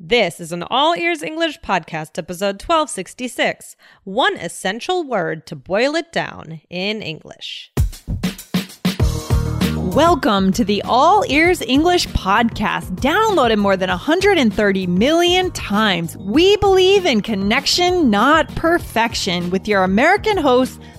This is an All Ears English podcast, episode 1266. One essential word to boil it down in English. Welcome to the All Ears English podcast, downloaded more than 130 million times. We believe in connection, not perfection, with your American hosts,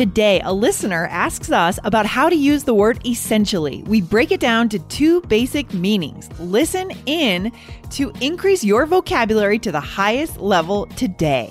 Today, a listener asks us about how to use the word essentially. We break it down to two basic meanings. Listen in to increase your vocabulary to the highest level today.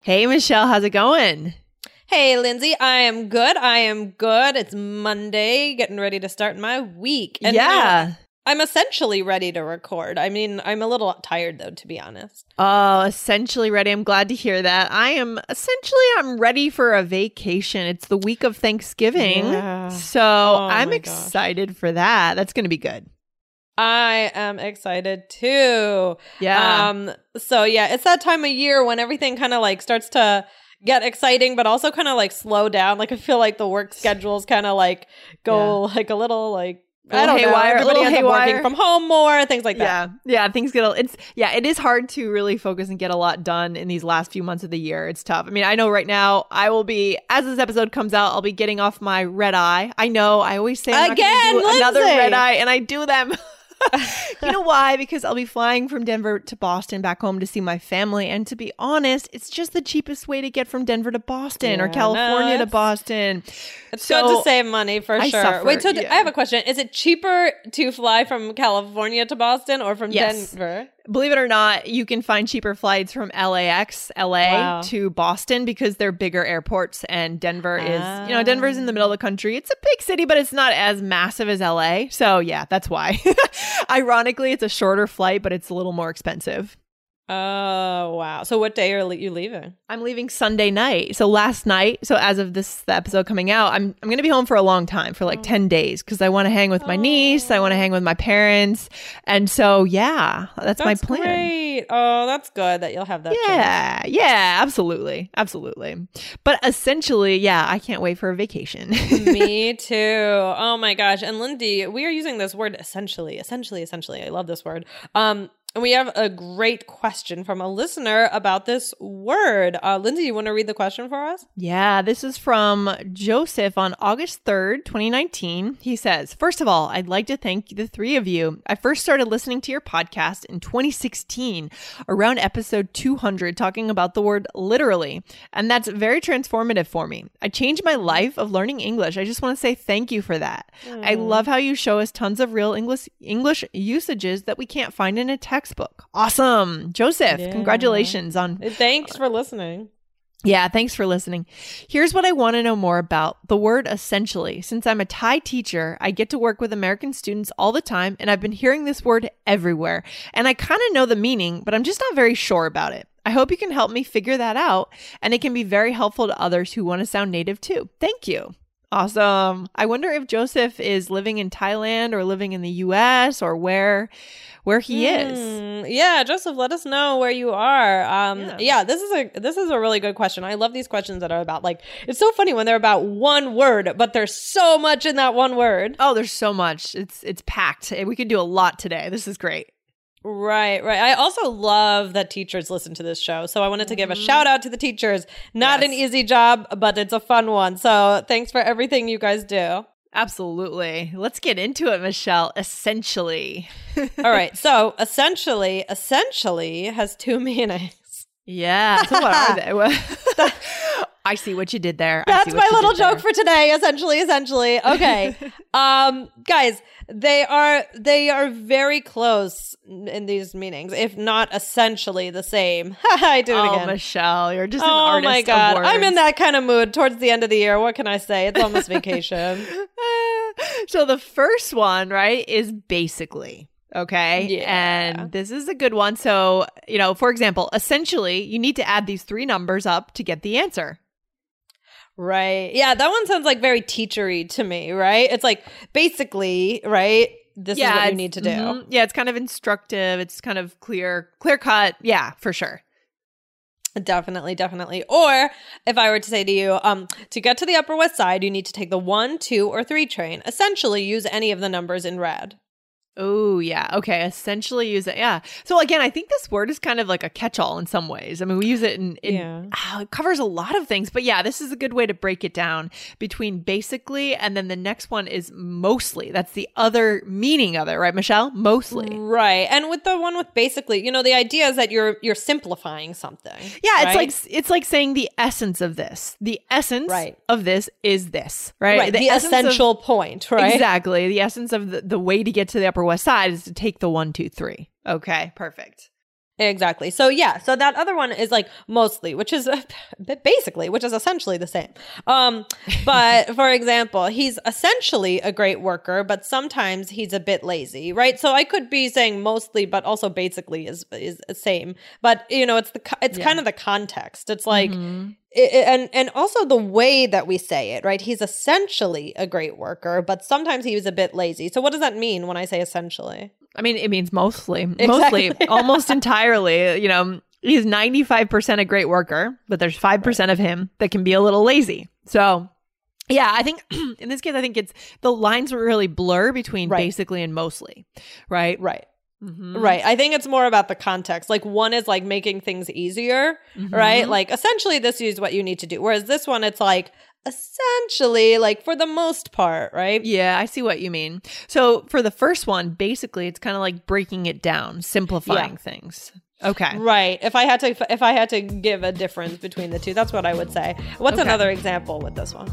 Hey, Michelle, how's it going? Hey, Lindsay, I am good. I am good. It's Monday, getting ready to start my week. And yeah. I'm essentially ready to record. I mean, I'm a little tired though, to be honest. Oh, essentially ready. I'm glad to hear that. I am essentially I'm ready for a vacation. It's the week of Thanksgiving. Yeah. So Oh I'm my gosh. excited for that. That's gonna be good. I am excited too. Yeah. Um so yeah, it's that time of year when everything kind of like starts to get exciting but also kind of like slow down. Like I feel like the work schedules kind of like go like a little like A I little don't know. haywire, a Everybody ends up working from home more, things like that. yeah. Yeah. Things get a it's yeah, it is hard to really focus and get a lot done in these last few months of the year. It's tough. I mean, I know right now I will be as this episode comes out, I'll be getting off my red eye. I know I always say I'm Again, another red eye and I do them. you know why? Because I'll be flying from Denver to Boston back home to see my family. And to be honest, it's just the cheapest way to get from Denver to Boston or California no, to Boston. It's So, good to save money for I sure. suffer, Wait, so yeah. I have a question. Is it cheaper to fly from California to Boston or from Yes. Denver? Believe it or not, you can find cheaper flights from LAX, LA Wow. to Boston because they're bigger airports and Denver is, you know, Denver's in the middle of the country. It's a big city, but it's not as massive as LA. So, yeah, that's why. Ironically, it's a shorter flight, but it's a little more expensive. Oh, wow. So what day are you leaving? I'm leaving Sunday night. So last night, so as of this the episode coming out, I'm I'm going to be home for a long time for Oh. like 10 days cuz I want to hang with my niece, I want to hang with my parents. And so yeah, that's, my plan. great. Oh, that's good that you'll have that. chance. Yeah, yeah, absolutely. Absolutely. But essentially, yeah, I can't wait for a vacation. Me too. Oh my gosh. And Lindy, we are using this word essentially, essentially, essentially. I love this word. Um, and we have a great question from a listener about this word. Uh, Lindsay, you want to read the question for us? Yeah, this is from Joseph on August 3rd, 2019. He says, First of all, I'd like to thank the three of you. I first started listening to your podcast in 2016, around episode 200, talking about the word literally. And that's very transformative for me. I changed my life of learning English. I just want to say thank you for that. I love how you show us tons of real English English usages that we can't find in a textbook. Awesome. Joseph, Yeah. congratulations on Thanks for listening. yeah, thanks for listening. Here's what I want to know more about the word essentially. Since I'm a Thai teacher, I get to work with American students all the time, and I've been hearing this word everywhere. And I kind of know the meaning, but I'm just not very sure about it. I hope you can help me figure that out, and it can be very helpful to others who want to sound native too. Thank you. Awesome. I wonder if Joseph is living in Thailand or living in the US or where where he is. Hmm, yeah, Joseph, let us know where you are. Um, Yeah. yeah. this is a this is a really good question. I love these questions that are about like it's so funny when they're about one word, but there's so much in that one word. Oh, there's so much. It's it's packed. We could do a lot today. This is great. Right, right. I also love that teachers listen to this show. So I wanted to give a Mm-hmm. shout out to the teachers. Not an easy job, but it's a fun one. So thanks for everything you guys do. Absolutely. Let's get into it, Michelle. Essentially. All right. So essentially, essentially has two meanings. Yeah. So what are they? I see what you did there. That's my little joke for today. Essentially, essentially. Okay, um, guys, they are they are very close in these meanings, if not essentially the same. I do it oh, again. Michelle, you're just oh my god, I'm in that kind of mood towards the end of the year. What can I say? It's almost vacation. so the first one, right, is basically. Okay. Yeah. And this is a good one. So, you know, for example, essentially, you need to add these three numbers up to get the answer. Right. Yeah, that one sounds like very teachery to me, right? It's like basically, right? This yeah, is what you need to do. Mm-hmm. Yeah, it's kind of instructive. It's kind of clear, clear cut. Yeah, for sure. Definitely, definitely. Or if I were to say to you, um, to get to the Upper West Side, you need to take the one, two, or three train. Essentially, use any of the numbers in red. Oh, yeah. Okay. Essentially use it. Yeah. So again, I think this word is kind of like a catch-all in some ways. I mean, we use it in, in yeah. oh, it covers a lot of things, but yeah, this is a good way to break it down between basically and then the next one is mostly. That's the other meaning of it, right, Michelle? Mostly. Right. And with the one with basically, you know, the idea is that you're you're simplifying something. Yeah, right? it's like it's like saying the essence of this. The essence right. of this is this, right? Right. The, the essential of, point, right? Exactly. The essence of the, the way to get to the upper West Side is to take the one, two, three. Okay, perfect. Exactly. So yeah, so that other one is like mostly, which is uh, basically, which is essentially the same. Um, but for example, he's essentially a great worker, but sometimes he's a bit lazy, right? So I could be saying mostly, but also basically is is the same. But you know, it's the it's yeah. kind of the context. It's like. Mm-hmm. It, and and also the way that we say it, right? He's essentially a great worker, but sometimes he was a bit lazy. So what does that mean when I say essentially? I mean, it means mostly, exactly. mostly, almost entirely. You know, he's 95% a great worker, but there's 5% right. of him that can be a little lazy. So, yeah, I think in this case, I think it's the lines really blur between right. basically and mostly, right? Right. Mm-hmm. Right. I think it's more about the context. Like one is like making things easier, mm-hmm. right? Like essentially this is what you need to do. Whereas this one it's like essentially like for the most part, right? Yeah, I see what you mean. So for the first one, basically it's kind of like breaking it down, simplifying yeah. things. Okay. Right. If I had to if I had to give a difference between the two, that's what I would say. What's okay. another example with this one?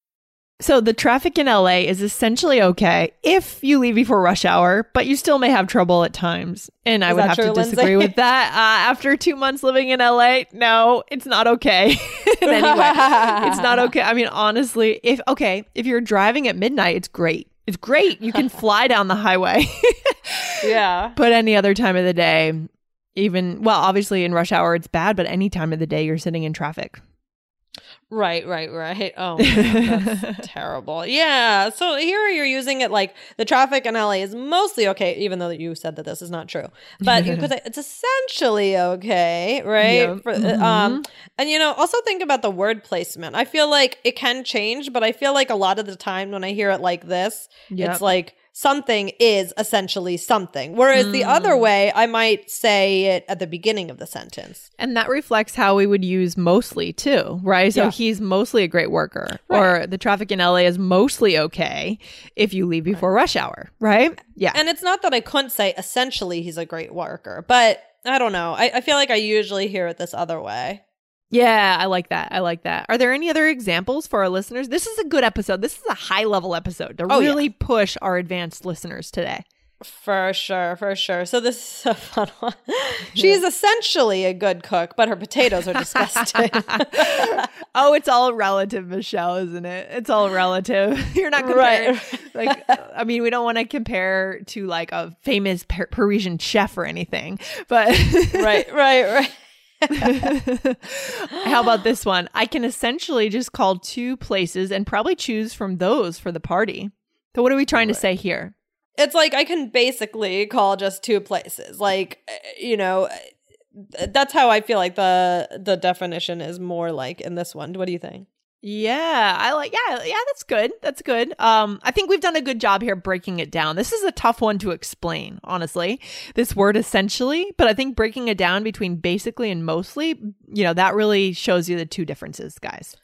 So the traffic in LA is essentially okay if you leave before rush hour, but you still may have trouble at times. And I would have true, to disagree Lindsay? with that. Uh, after two months living in LA, no, it's not okay. anyway, it's not okay. I mean, honestly, if okay, if you're driving at midnight, it's great. It's great. You can fly down the highway. yeah. But any other time of the day, even well, obviously in rush hour it's bad, but any time of the day you're sitting in traffic. Right, right, right. Oh, that's terrible. Yeah. So here you're using it like the traffic in LA is mostly okay, even though you said that this is not true. But because it's essentially okay, right? Yeah. For, uh, mm-hmm. Um, and you know, also think about the word placement. I feel like it can change, but I feel like a lot of the time when I hear it like this, yep. it's like something is essentially something. Whereas mm. the other mm. way, I might say it at the beginning of the sentence. And that reflects how we would use mostly too, right? So yeah. he's mostly a great worker, right. or the traffic in LA is mostly okay if you leave before right. rush hour, right? Yeah. And it's not that I couldn't say essentially he's a great worker, but I don't know. I, I feel like I usually hear it this other way. Yeah, I like that. I like that. Are there any other examples for our listeners? This is a good episode. This is a high level episode to oh, really yeah. push our advanced listeners today. For sure, for sure. So this is a fun one. She's essentially a good cook, but her potatoes are disgusting. oh, it's all relative, Michelle, isn't it? It's all relative. You're not comparing. Right. Like, I mean, we don't want to compare to like a famous Parisian chef or anything, but right, right, right. How about this one? I can essentially just call two places and probably choose from those for the party. So, what are we trying to say here? It's like I can basically call just two places. Like, eh, you know, eh, that's how I feel like the the definition is more like in this one. What do you think? Yeah, I like yeah, yeah, that's good. That's good. Um I think we've done a good job here breaking it down. This is a tough one to explain, honestly. This word essentially, but I think breaking it down between basically and mostly, you know, that really shows you the two differences, guys.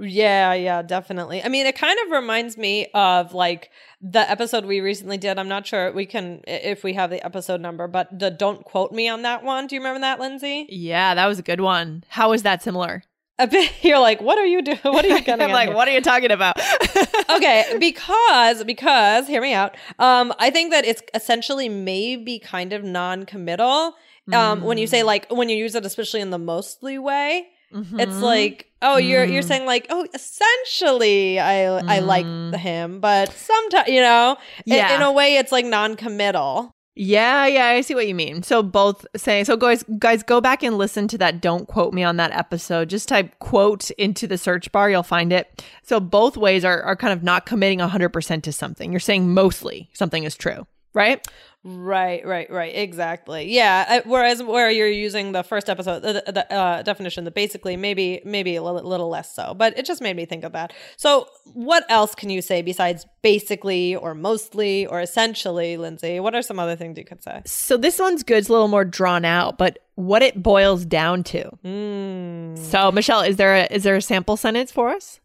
Yeah, yeah, definitely. I mean, it kind of reminds me of like the episode we recently did. I'm not sure we can if we have the episode number, but the don't quote me on that one. Do you remember that, Lindsay? Yeah, that was a good one. How is that similar? A bit you're like what are you doing what are you getting I'm like here? what are you talking about okay because because hear me out um i think that it's essentially maybe kind of non-committal um mm. when you say like when you use it especially in the mostly way mm-hmm. it's like oh you're mm. you're saying like oh essentially i mm. i like mm. him but sometimes you know yeah. in, in a way it's like non-committal yeah, yeah, I see what you mean. So both saying so guys guys go back and listen to that don't quote me on that episode. Just type quote into the search bar, you'll find it. So both ways are are kind of not committing 100% to something. You're saying mostly something is true, right? Right, right, right. Exactly. Yeah. Whereas where you're using the first episode, the, the uh, definition, that basically maybe maybe a little, little less so, but it just made me think of that. So, what else can you say besides basically or mostly or essentially, Lindsay? What are some other things you could say? So this one's good. It's a little more drawn out, but what it boils down to. Mm. So, Michelle, is there a, is there a sample sentence for us?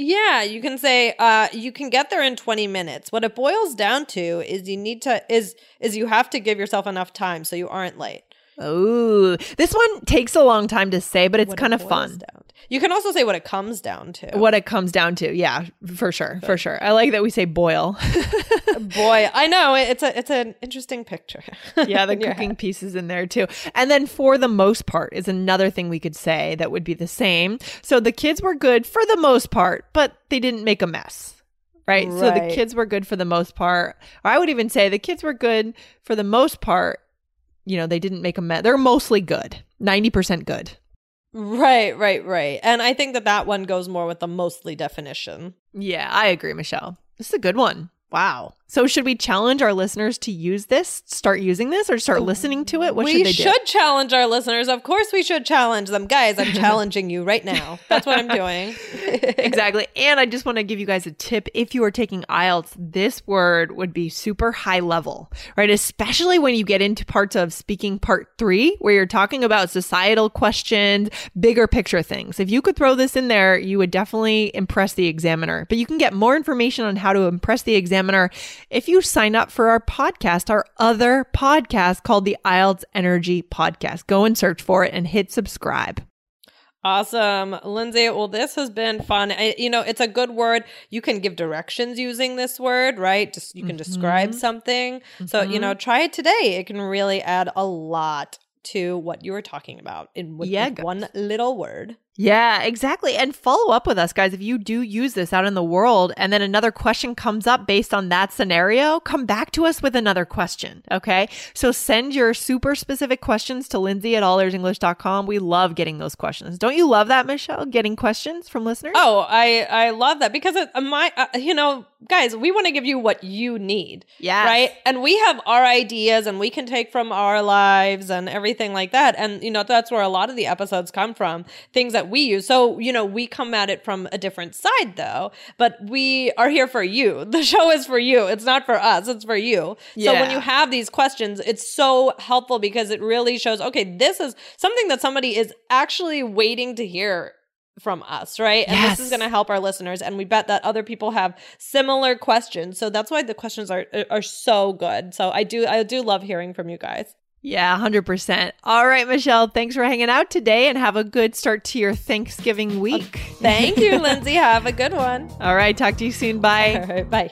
Yeah, you can say uh, you can get there in 20 minutes. What it boils down to is you need to is is you have to give yourself enough time so you aren't late. Oh, this one takes a long time to say, but it's kind of fun. You can also say what it comes down to. What it comes down to, yeah, for sure, for sure. I like that we say boil. Boy, I know it's a it's an interesting picture. yeah, the cooking head. pieces in there too. And then for the most part is another thing we could say that would be the same. So the kids were good for the most part, but they didn't make a mess. Right? right? So the kids were good for the most part. Or I would even say the kids were good for the most part you know, they didn't make a mess. They're mostly good, 90% good. Right, right, right. And I think that that one goes more with the mostly definition. Yeah, I agree, Michelle. This is a good one. Wow. So should we challenge our listeners to use this, start using this, or start listening to it? What we should they do? We should challenge our listeners. Of course, we should challenge them, guys. I'm challenging you right now. That's what I'm doing. exactly. And I just want to give you guys a tip. If you are taking IELTS, this word would be super high level, right? Especially when you get into parts of speaking part three, where you're talking about societal questions, bigger picture things. If you could throw this in there, you would definitely impress the examiner. But you can get more information on how to impress the examiner if you sign up for our podcast, our other podcast called the IELTS Energy Podcast. Go and search for it and hit subscribe. Awesome. Lindsay, well, this has been fun. I, you know, it's a good word. You can give directions using this word, right? Just you can mm-hmm. describe something. Mm-hmm. So, you know, mm-hmm. try it today. It can really add a lot to what you were talking about in with, yeah, with one little word. Yeah, exactly. And follow up with us, guys. If you do use this out in the world and then another question comes up based on that scenario, come back to us with another question. Okay. So send your super specific questions to Lindsay at allearsenglish.com. We love getting those questions. Don't you love that, Michelle? Getting questions from listeners? Oh, I, I love that because it, my, uh, you know, guys, we want to give you what you need. Yeah. Right. And we have our ideas and we can take from our lives and everything like that. And, you know, that's where a lot of the episodes come from. Things that we use. So, you know, we come at it from a different side though, but we are here for you. The show is for you. It's not for us, it's for you. Yeah. So when you have these questions, it's so helpful because it really shows, okay, this is something that somebody is actually waiting to hear from us, right? And yes. this is going to help our listeners and we bet that other people have similar questions. So that's why the questions are are so good. So I do I do love hearing from you guys. Yeah, 100%. All right, Michelle, thanks for hanging out today and have a good start to your Thanksgiving week. Thank you, Lindsay. Have a good one. All right, talk to you soon. Bye. All right, bye.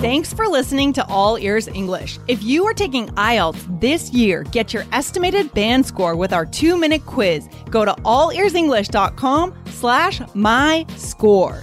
Thanks for listening to All Ears English. If you are taking IELTS this year, get your estimated band score with our two-minute quiz. Go to allearsenglish.com slash my score.